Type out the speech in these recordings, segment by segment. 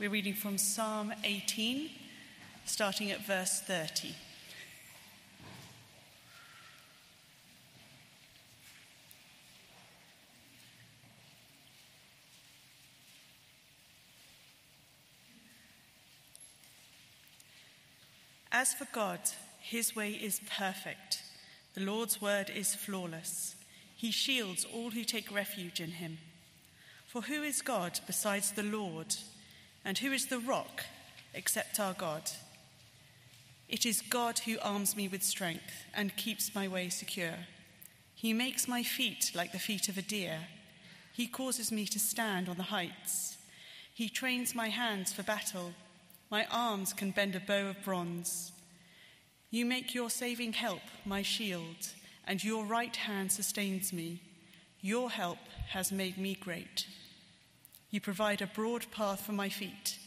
We're reading from Psalm 18, starting at verse 30. As for God, his way is perfect. The Lord's word is flawless. He shields all who take refuge in him. For who is God besides the Lord? And who is the rock except our God? It is God who arms me with strength and keeps my way secure. He makes my feet like the feet of a deer. He causes me to stand on the heights. He trains my hands for battle. My arms can bend a bow of bronze. You make your saving help my shield, and your right hand sustains me. Your help has made me great. You provide a broad path for my feet,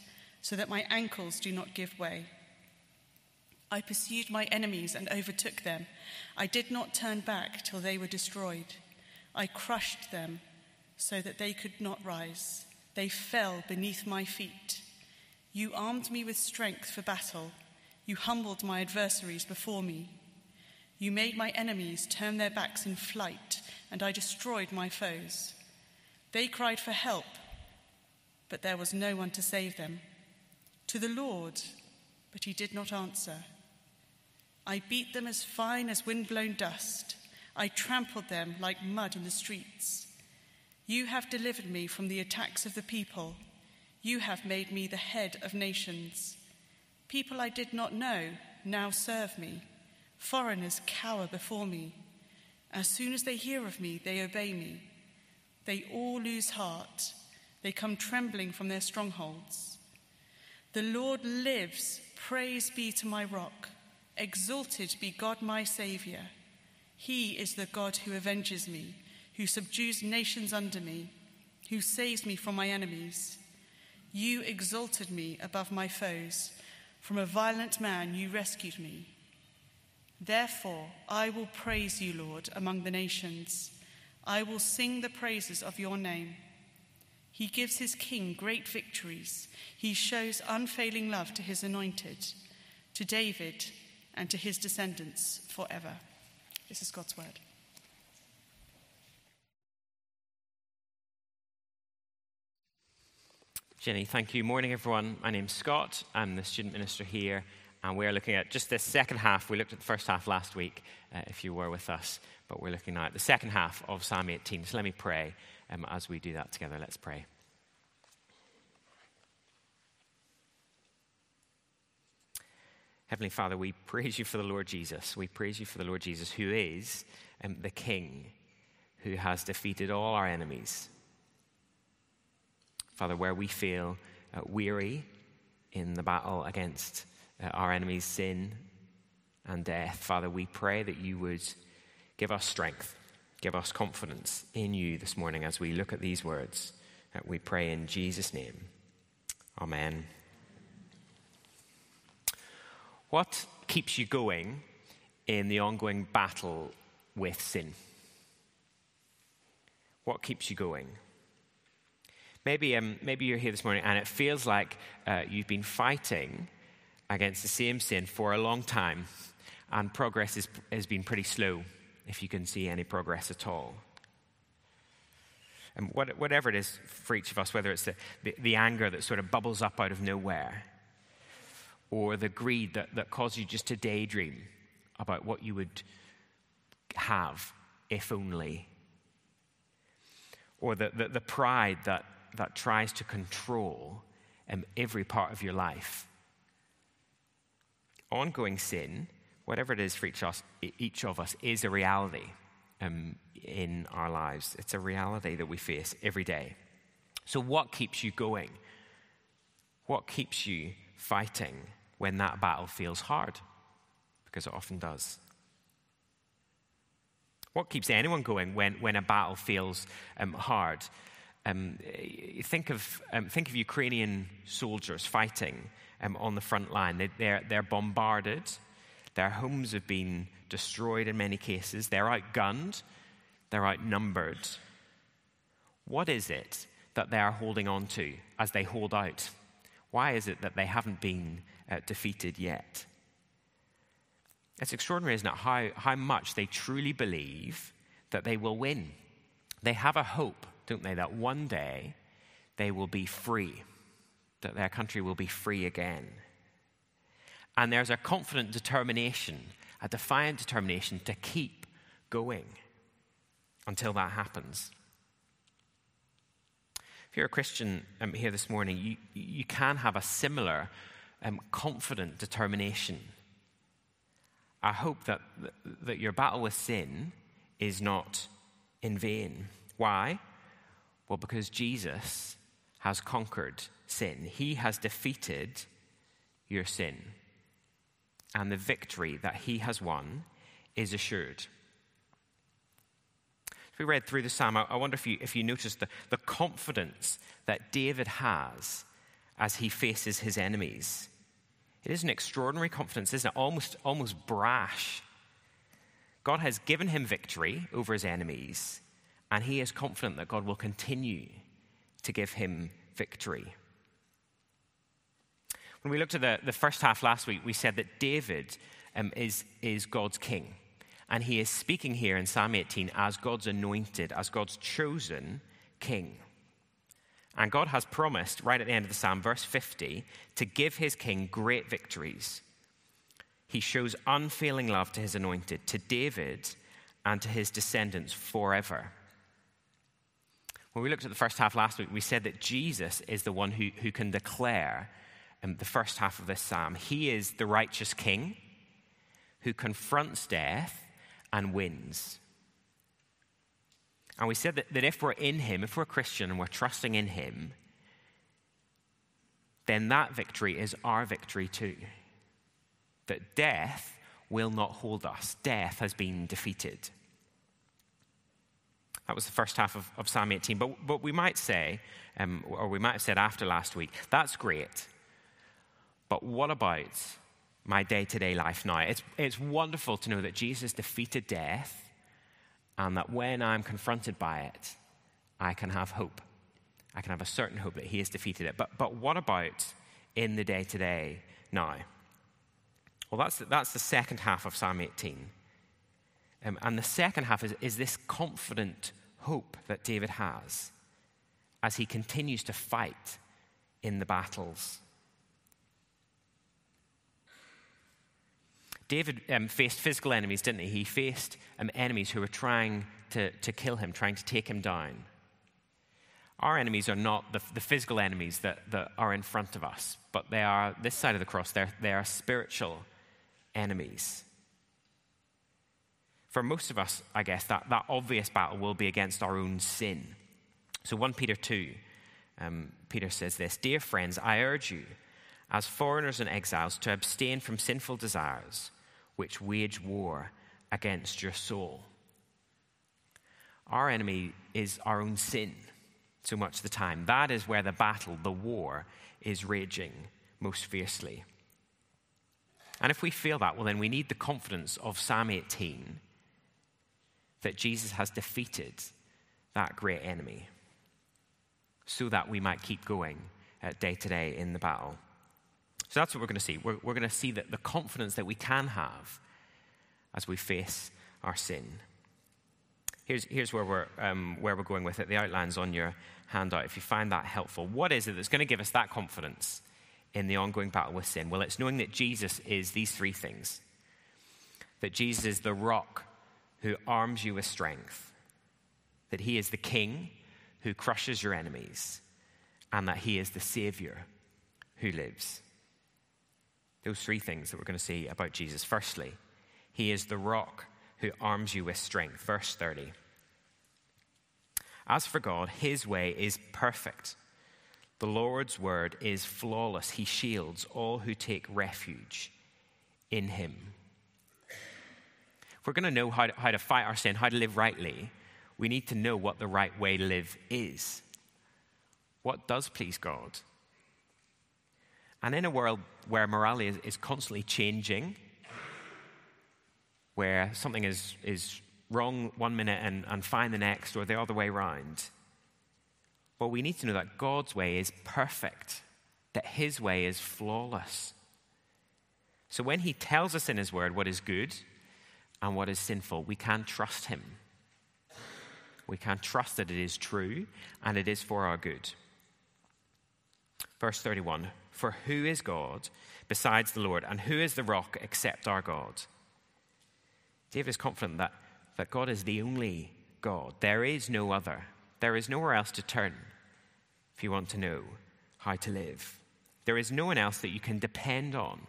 so that my ankles do not give way. I pursued my enemies and overtook them. I did not turn back till they were destroyed. I crushed them so that they could not rise. They fell beneath my feet. You armed me with strength for battle. You humbled my adversaries before me. You made my enemies turn their backs in flight, and I destroyed my foes. They cried for help, but there was no one to save them. To the Lord, but he did not answer. I beat them as fine as wind-blown dust. I trampled them like mud in the streets. You have delivered me from the attacks of the people. You have made me the head of nations. People I did not know now serve me. Foreigners cower before me. As soon as they hear of me, they obey me. They all lose heart. They come trembling from their strongholds. The Lord lives. Praise be to my rock. Exalted be God my Saviour. He is the God who avenges me, who subdues nations under me, who saves me from my enemies. You exalted me above my foes. From a violent man you rescued me. Therefore, I will praise you, Lord, among the nations. I will sing the praises of your name. He gives his king great victories. He shows unfailing love to his anointed, to David, and to his descendants forever. This is God's word. Jenny, thank you. Morning, everyone. My name's Scott. I'm the student minister here, and we're looking at just this second half. We looked at the first half last week, uh, if you were with us, but we're looking now at the second half of Psalm 18. So let me pray um, as we do that together. Let's pray. Heavenly Father, we praise you for the Lord Jesus. We praise you for the Lord Jesus, who is um, the King who has defeated all our enemies Father, where we feel uh, weary in the battle against uh, our enemies' sin and death, Father, we pray that you would give us strength, give us confidence in you this morning as we look at these words. We pray in Jesus' name. Amen. What keeps you going in the ongoing battle with sin? What keeps you going? Maybe, um, maybe you're here this morning and it feels like uh, you've been fighting against the same sin for a long time, and progress has been pretty slow, if you can see any progress at all. And what, whatever it is for each of us, whether it's the, the, the, anger that sort of bubbles up out of nowhere, or the greed that, that causes you just to daydream about what you would have if only, or the, the, the pride that that tries to control um, every part of your life. Ongoing sin, whatever it is for each, us, each of us, is a reality um, in our lives. It's a reality that we face every day. So, what keeps you going? What keeps you fighting when that battle feels hard? Because it often does. What keeps anyone going when, when a battle feels um, hard? Um, think, of, um, think of Ukrainian soldiers fighting um, on the front line. They, they're, they're bombarded, their homes have been destroyed in many cases, they're outgunned, they're outnumbered. What is it that they are holding on to as they hold out? Why is it that they haven't been uh, defeated yet? It's extraordinary, isn't it, how, how much they truly believe that they will win. They have a hope, don't they, that one day they will be free, that their country will be free again. And there's a confident determination, a defiant determination to keep going until that happens. If you're a Christian um, here this morning, you, you can have a similar um, confident determination. I hope that, that your battle with sin is not in vain. Why? Well, because Jesus has conquered sin, He has defeated your sin. And the victory that He has won is assured. If we read through the psalm, I wonder if you, if you noticed the, the confidence that David has as he faces his enemies. It is an extraordinary confidence, isn't it? Almost, almost brash. God has given him victory over his enemies, and he is confident that God will continue to give him victory. When we looked at the, the first half last week, we said that David um, is, is God's king. And he is speaking here in Psalm 18 as God's anointed, as God's chosen king. And God has promised, right at the end of the psalm, verse 50, to give his king great victories. He shows unfailing love to his anointed, to David and to his descendants forever. When we looked at the first half last week, we said that Jesus is the one who, who can declare um, the first half of this psalm. He is the righteous king who confronts death and wins. And we said that, that if we're in Him, if we're a Christian and we're trusting in Him, then that victory is our victory too. That death will not hold us, death has been defeated. That was the first half of, of Psalm 18. But, but we might say, um, or we might have said after last week, that's great. But what about my day to day life now. It's, it's wonderful to know that Jesus defeated death and that when I'm confronted by it, I can have hope. I can have a certain hope that He has defeated it. But, but what about in the day to day now? Well, that's, that's the second half of Psalm 18. Um, and the second half is, is this confident hope that David has as he continues to fight in the battles David um, faced physical enemies, didn't he? He faced um, enemies who were trying to, to kill him, trying to take him down. Our enemies are not the, the physical enemies that, that are in front of us, but they are, this side of the cross, they're, they are spiritual enemies. For most of us, I guess, that, that obvious battle will be against our own sin. So 1 Peter 2, um, Peter says this Dear friends, I urge you, as foreigners and exiles, to abstain from sinful desires which wage war against your soul. Our enemy is our own sin so much of the time. That is where the battle, the war, is raging most fiercely. And if we feel that, well, then we need the confidence of Psalm 18 that Jesus has defeated that great enemy so that we might keep going day to day in the battle. So that's what we're going to see. We're, we're going to see that the confidence that we can have as we face our sin. Here's, here's where, we're, um, where we're going with it. The outline's on your handout if you find that helpful. What is it that's going to give us that confidence in the ongoing battle with sin? Well, it's knowing that Jesus is these three things that Jesus is the rock who arms you with strength, that he is the king who crushes your enemies, and that he is the savior who lives. Those three things that we're going to see about Jesus. Firstly, he is the rock who arms you with strength. Verse 30. As for God, his way is perfect. The Lord's word is flawless. He shields all who take refuge in him. If we're going to know how to, how to fight our sin, how to live rightly, we need to know what the right way to live is. What does please God? And in a world where morality is, is constantly changing, where something is, is wrong one minute and, and fine the next, or the other way around, well, we need to know that God's way is perfect. that his way is flawless. So when he tells us in his word what is good and what is sinful, we can trust him. We can trust that it is true and it is for our good. Verse 31 For who is God besides the Lord, and who is the rock except our God? David is confident that, that God is the only God. There is no other. There is nowhere else to turn if you want to know how to live. There is no one else that you can depend on.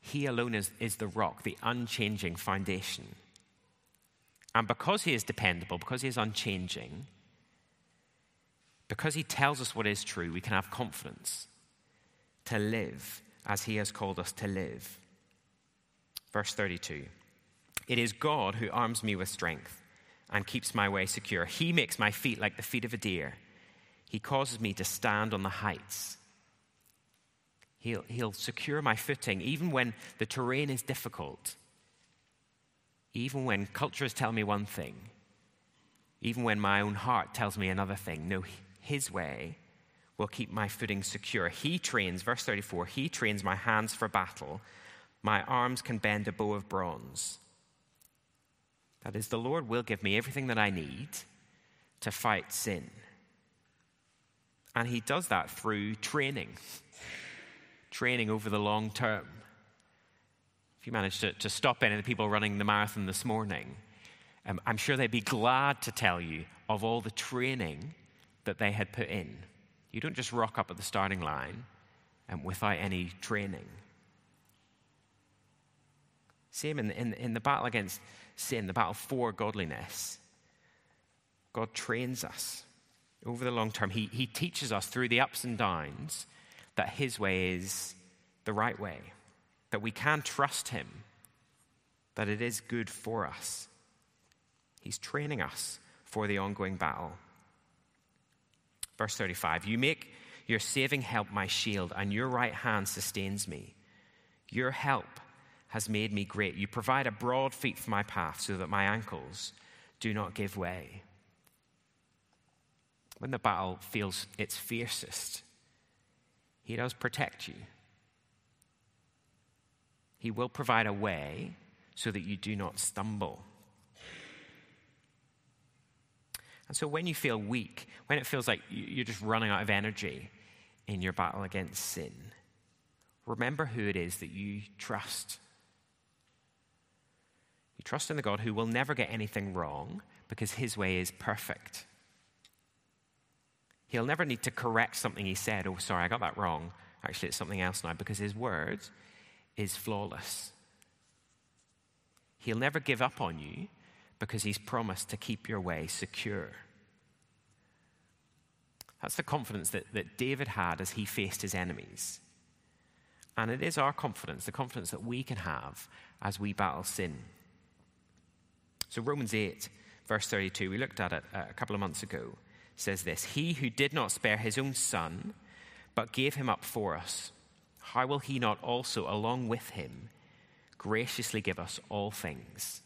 He alone is, is the rock, the unchanging foundation. And because he is dependable, because he is unchanging, because he tells us what is true, we can have confidence to live as he has called us to live. Verse 32 It is God who arms me with strength and keeps my way secure. He makes my feet like the feet of a deer, he causes me to stand on the heights. He'll, he'll secure my footing even when the terrain is difficult, even when cultures tell me one thing, even when my own heart tells me another thing. No, his way will keep my footing secure. He trains, verse 34, He trains my hands for battle. My arms can bend a bow of bronze. That is, the Lord will give me everything that I need to fight sin. And He does that through training training over the long term. If you manage to, to stop any of the people running the marathon this morning, um, I'm sure they'd be glad to tell you of all the training that they had put in. You don't just rock up at the starting line and without any training. Same in, in, in the battle against sin, the battle for godliness. God trains us over the long term. He, he teaches us through the ups and downs that His way is the right way, that we can trust Him, that it is good for us. He's training us for the ongoing battle. Verse 35 You make your saving help my shield, and your right hand sustains me. Your help has made me great. You provide a broad feet for my path so that my ankles do not give way. When the battle feels its fiercest, he does protect you. He will provide a way so that you do not stumble. And so when you feel weak, when it feels like you're just running out of energy in your battle against sin, remember who it is that you trust. You trust in the God who will never get anything wrong because his way is perfect. He'll never need to correct something he said. Oh, sorry, I got that wrong. Actually, it's something else now because his word is flawless. He'll never give up on you because he's promised to keep your way secure. That's the confidence that, that David had as he faced his enemies. And it is our confidence, the confidence that we can have as we battle sin. So, Romans 8, verse 32, we looked at it a couple of months ago says this He who did not spare his own son, but gave him up for us, how will he not also, along with him, graciously give us all things?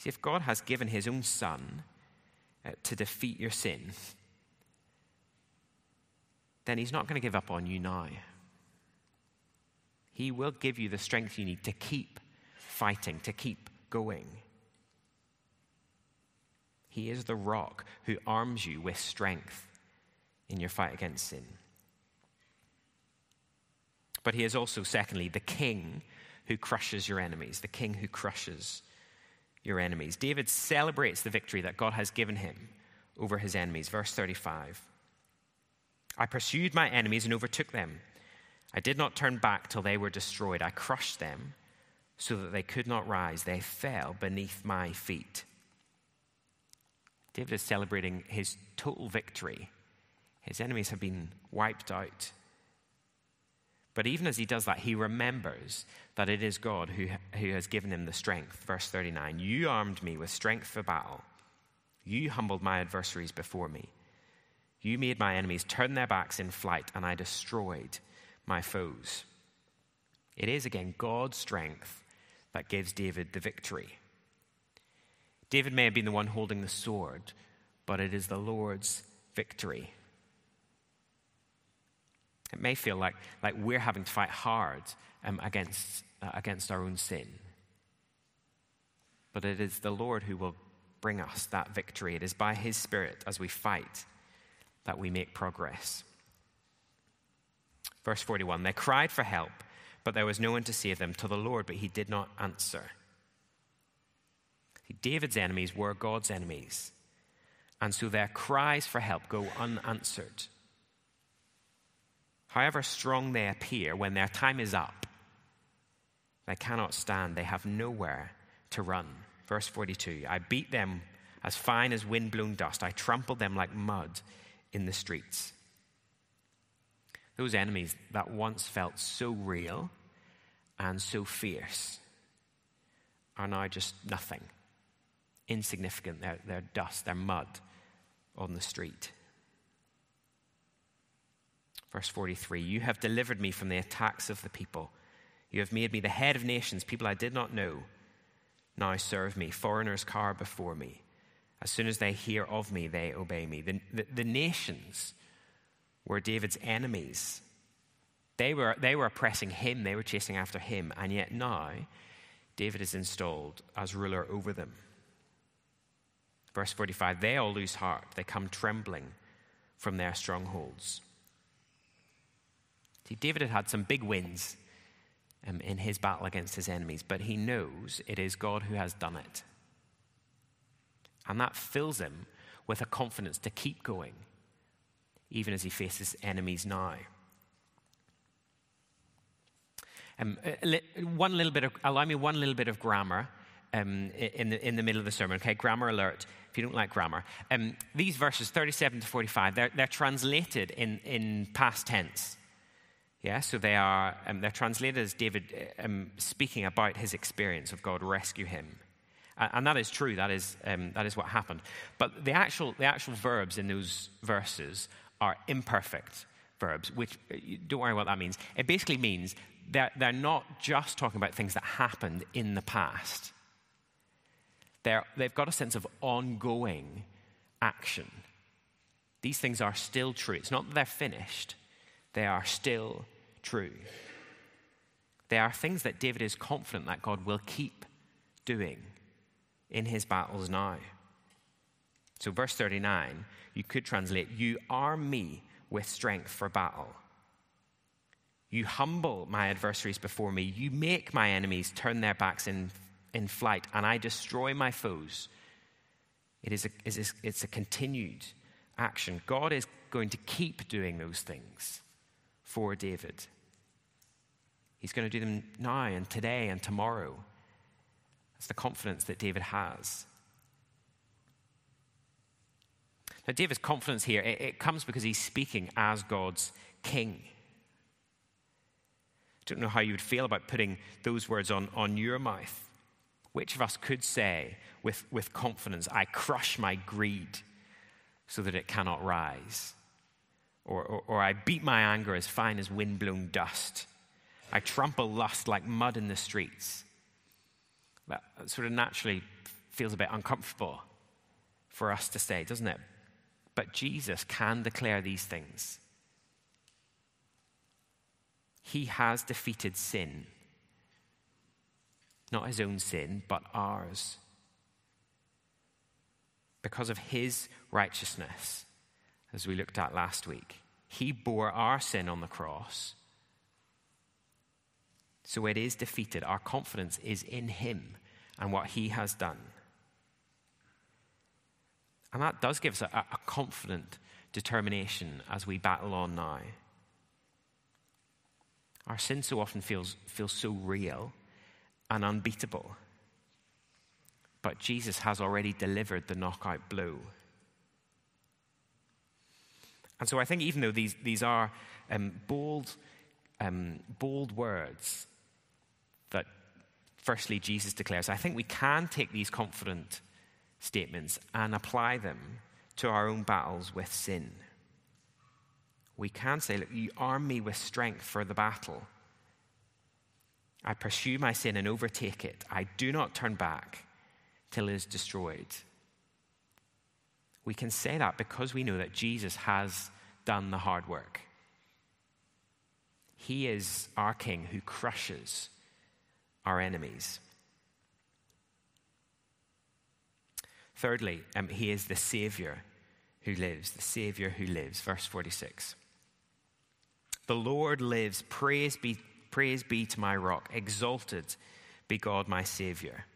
See, if God has given his own son uh, to defeat your sin, then he's not going to give up on you now. He will give you the strength you need to keep fighting, to keep going. He is the rock who arms you with strength in your fight against sin. But he is also, secondly, the king who crushes your enemies, the king who crushes your enemies. David celebrates the victory that God has given him over his enemies. Verse 35 I pursued my enemies and overtook them. I did not turn back till they were destroyed. I crushed them so that they could not rise. They fell beneath my feet. David is celebrating his total victory. His enemies have been wiped out. But even as he does that, he remembers that it is God who, who has given him the strength. Verse 39 You armed me with strength for battle. You humbled my adversaries before me. You made my enemies turn their backs in flight, and I destroyed my foes. It is again God's strength that gives David the victory. David may have been the one holding the sword, but it is the Lord's victory. It may feel like, like we're having to fight hard um, against, uh, against our own sin. But it is the Lord who will bring us that victory. It is by His Spirit as we fight that we make progress. Verse 41 They cried for help, but there was no one to save them to the Lord, but He did not answer. David's enemies were God's enemies, and so their cries for help go unanswered. However strong they appear, when their time is up, they cannot stand. They have nowhere to run. Verse 42 I beat them as fine as wind-blown dust. I trampled them like mud in the streets. Those enemies that once felt so real and so fierce are now just nothing, insignificant. They're, they're dust, they're mud on the street. Verse 43 You have delivered me from the attacks of the people. You have made me the head of nations, people I did not know. Now serve me. Foreigners cower before me. As soon as they hear of me, they obey me. The, the, the nations were David's enemies. They were, they were oppressing him, they were chasing after him, and yet now David is installed as ruler over them. Verse 45 They all lose heart, they come trembling from their strongholds. David had had some big wins um, in his battle against his enemies, but he knows it is God who has done it. And that fills him with a confidence to keep going, even as he faces enemies now. Um, one little bit of, allow me one little bit of grammar um, in, the, in the middle of the sermon. Okay, grammar alert if you don't like grammar. Um, these verses, 37 to 45, they're, they're translated in, in past tense. Yeah, so they are um, they're translated as David um, speaking about his experience of God rescue him, and, and that is true. That is um, that is what happened. But the actual the actual verbs in those verses are imperfect verbs, which uh, don't worry what that means. It basically means that they're not just talking about things that happened in the past. They're, they've got a sense of ongoing action. These things are still true. It's not that they're finished they are still true. They are things that David is confident that God will keep doing in his battles now. So, verse 39, you could translate, You arm me with strength for battle. You humble my adversaries before me. You make my enemies turn their backs in, in flight, and I destroy my foes. It is a, it's a continued action. God is going to keep doing those things for David. He's going to do them now and today and tomorrow. That's the confidence that David has. Now, David's confidence here, it, it comes because he's speaking as God's king. I don't know how you would feel about putting those words on, on your mouth. Which of us could say with, with confidence, I crush my greed so that it cannot rise? Or, or, or I beat my anger as fine as wind-blown dust. I trample lust like mud in the streets. That sort of naturally feels a bit uncomfortable for us to say, doesn't it? But Jesus can declare these things. He has defeated sin. Not his own sin, but ours. Because of his righteousness, as we looked at last week. He bore our sin on the cross. So it is defeated. Our confidence is in Him and what He has done. And that does give us a, a confident determination as we battle on now. Our sin so often feels, feels so real and unbeatable. But Jesus has already delivered the knockout blow. And so I think even though these, these are um, bold, um, bold words that firstly Jesus declares, I think we can take these confident statements and apply them to our own battles with sin. We can say, Look, you arm me with strength for the battle. I pursue my sin and overtake it. I do not turn back till it is destroyed. We can say that because we know that Jesus has done the hard work. He is our King who crushes our enemies. Thirdly, um, He is the Savior who lives, the Savior who lives. Verse 46. The Lord lives. Praise be, praise be to my rock. Exalted be God, my Savior.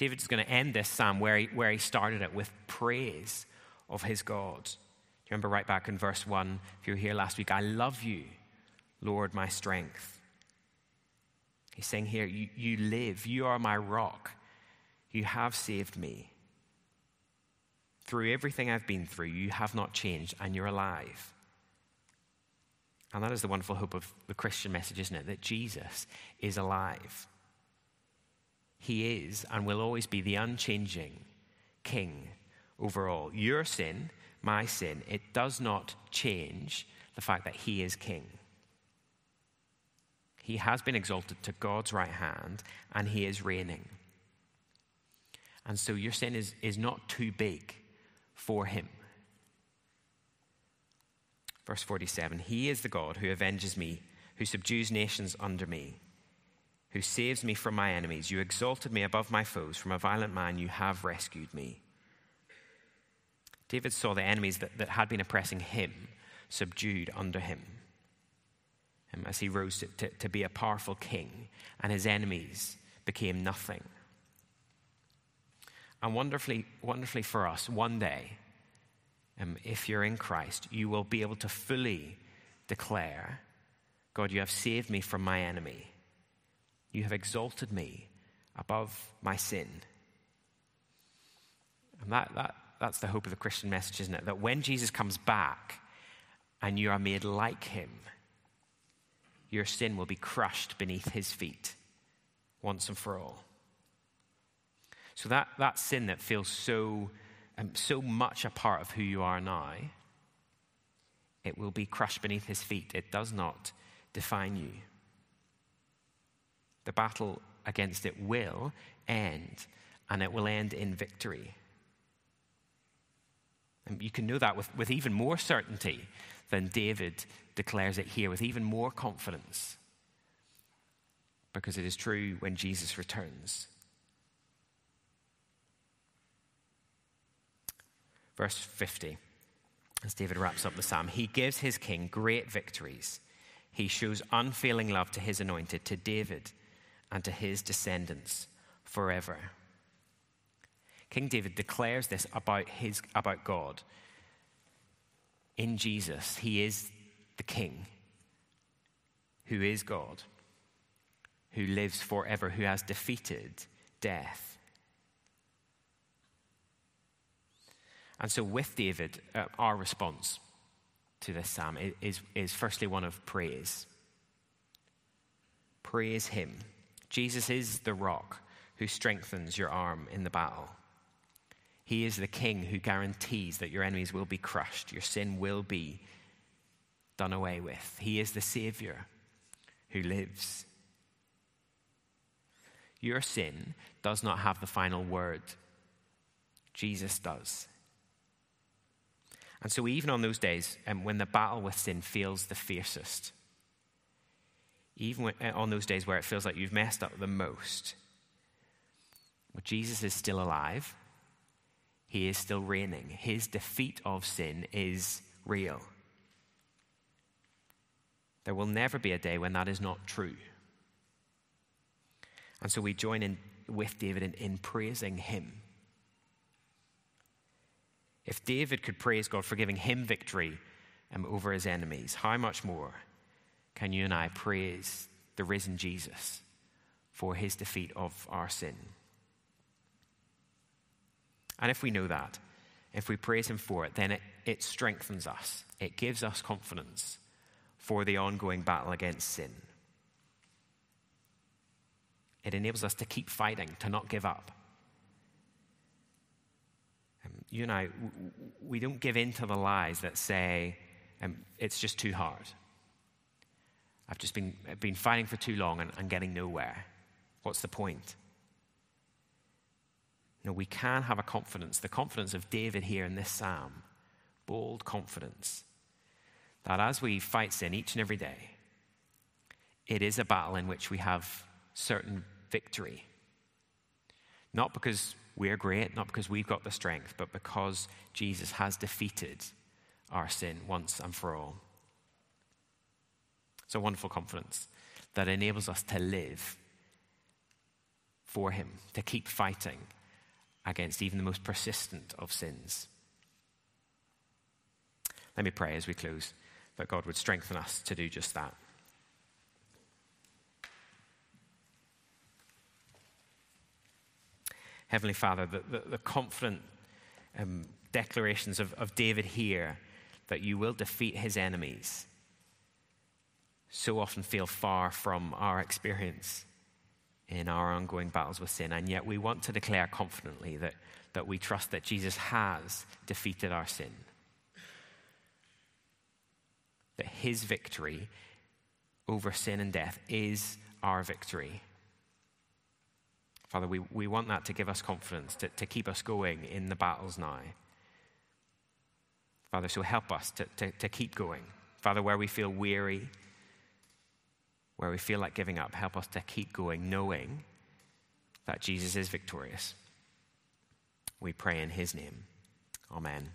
David's going to end this psalm where he, where he started it with praise of his God. Do you remember right back in verse 1? If you were here last week, I love you, Lord, my strength. He's saying here, you, you live, you are my rock, you have saved me. Through everything I've been through, you have not changed, and you're alive. And that is the wonderful hope of the Christian message, isn't it? That Jesus is alive. He is and will always be the unchanging King over all. Your sin, my sin, it does not change the fact that He is King. He has been exalted to God's right hand and He is reigning. And so your sin is, is not too big for Him. Verse 47 He is the God who avenges me, who subdues nations under me who saves me from my enemies. You exalted me above my foes. From a violent man, you have rescued me. David saw the enemies that, that had been oppressing him subdued under him um, as he rose to, to, to be a powerful king, and his enemies became nothing. And wonderfully, wonderfully for us, one day, um, if you're in Christ, you will be able to fully declare, God, you have saved me from my enemy. You have exalted me above my sin. And that, that, that's the hope of the Christian message, isn't it? That when Jesus comes back and you are made like him, your sin will be crushed beneath his feet once and for all. So that, that sin that feels so, um, so much a part of who you are now, it will be crushed beneath his feet. It does not define you. The battle against it will end, and it will end in victory. And you can know that with, with even more certainty than David declares it here, with even more confidence. Because it is true when Jesus returns. Verse 50, as David wraps up the psalm, he gives his king great victories. He shows unfailing love to his anointed, to David and to his descendants forever. King David declares this about, his, about God. In Jesus, he is the king who is God, who lives forever, who has defeated death. And so, with David, uh, our response to this psalm is, is firstly one of praise. Praise him Jesus is the rock who strengthens your arm in the battle. He is the king who guarantees that your enemies will be crushed, your sin will be done away with. He is the Savior who lives. Your sin does not have the final word, Jesus does. And so, even on those days um, when the battle with sin feels the fiercest, even when, on those days where it feels like you've messed up the most. Jesus is still alive. He is still reigning. His defeat of sin is real. There will never be a day when that is not true. And so we join in with David in, in praising him. If David could praise God for giving him victory um, over his enemies, how much more can you and I praise the risen Jesus for his defeat of our sin? And if we know that, if we praise him for it, then it, it strengthens us. It gives us confidence for the ongoing battle against sin. It enables us to keep fighting, to not give up. Um, you and I, we don't give in to the lies that say um, it's just too hard. I've just been, been fighting for too long and, and getting nowhere. What's the point? No, we can have a confidence, the confidence of David here in this psalm, bold confidence, that as we fight sin each and every day, it is a battle in which we have certain victory. Not because we're great, not because we've got the strength, but because Jesus has defeated our sin once and for all. It's a wonderful confidence that enables us to live for Him, to keep fighting against even the most persistent of sins. Let me pray as we close that God would strengthen us to do just that. Heavenly Father, the, the, the confident um, declarations of, of David here that you will defeat his enemies so often feel far from our experience in our ongoing battles with sin. And yet we want to declare confidently that, that we trust that Jesus has defeated our sin. That his victory over sin and death is our victory. Father, we, we want that to give us confidence, to, to keep us going in the battles now. Father, so help us to, to, to keep going. Father, where we feel weary, where we feel like giving up, help us to keep going, knowing that Jesus is victorious. We pray in his name. Amen.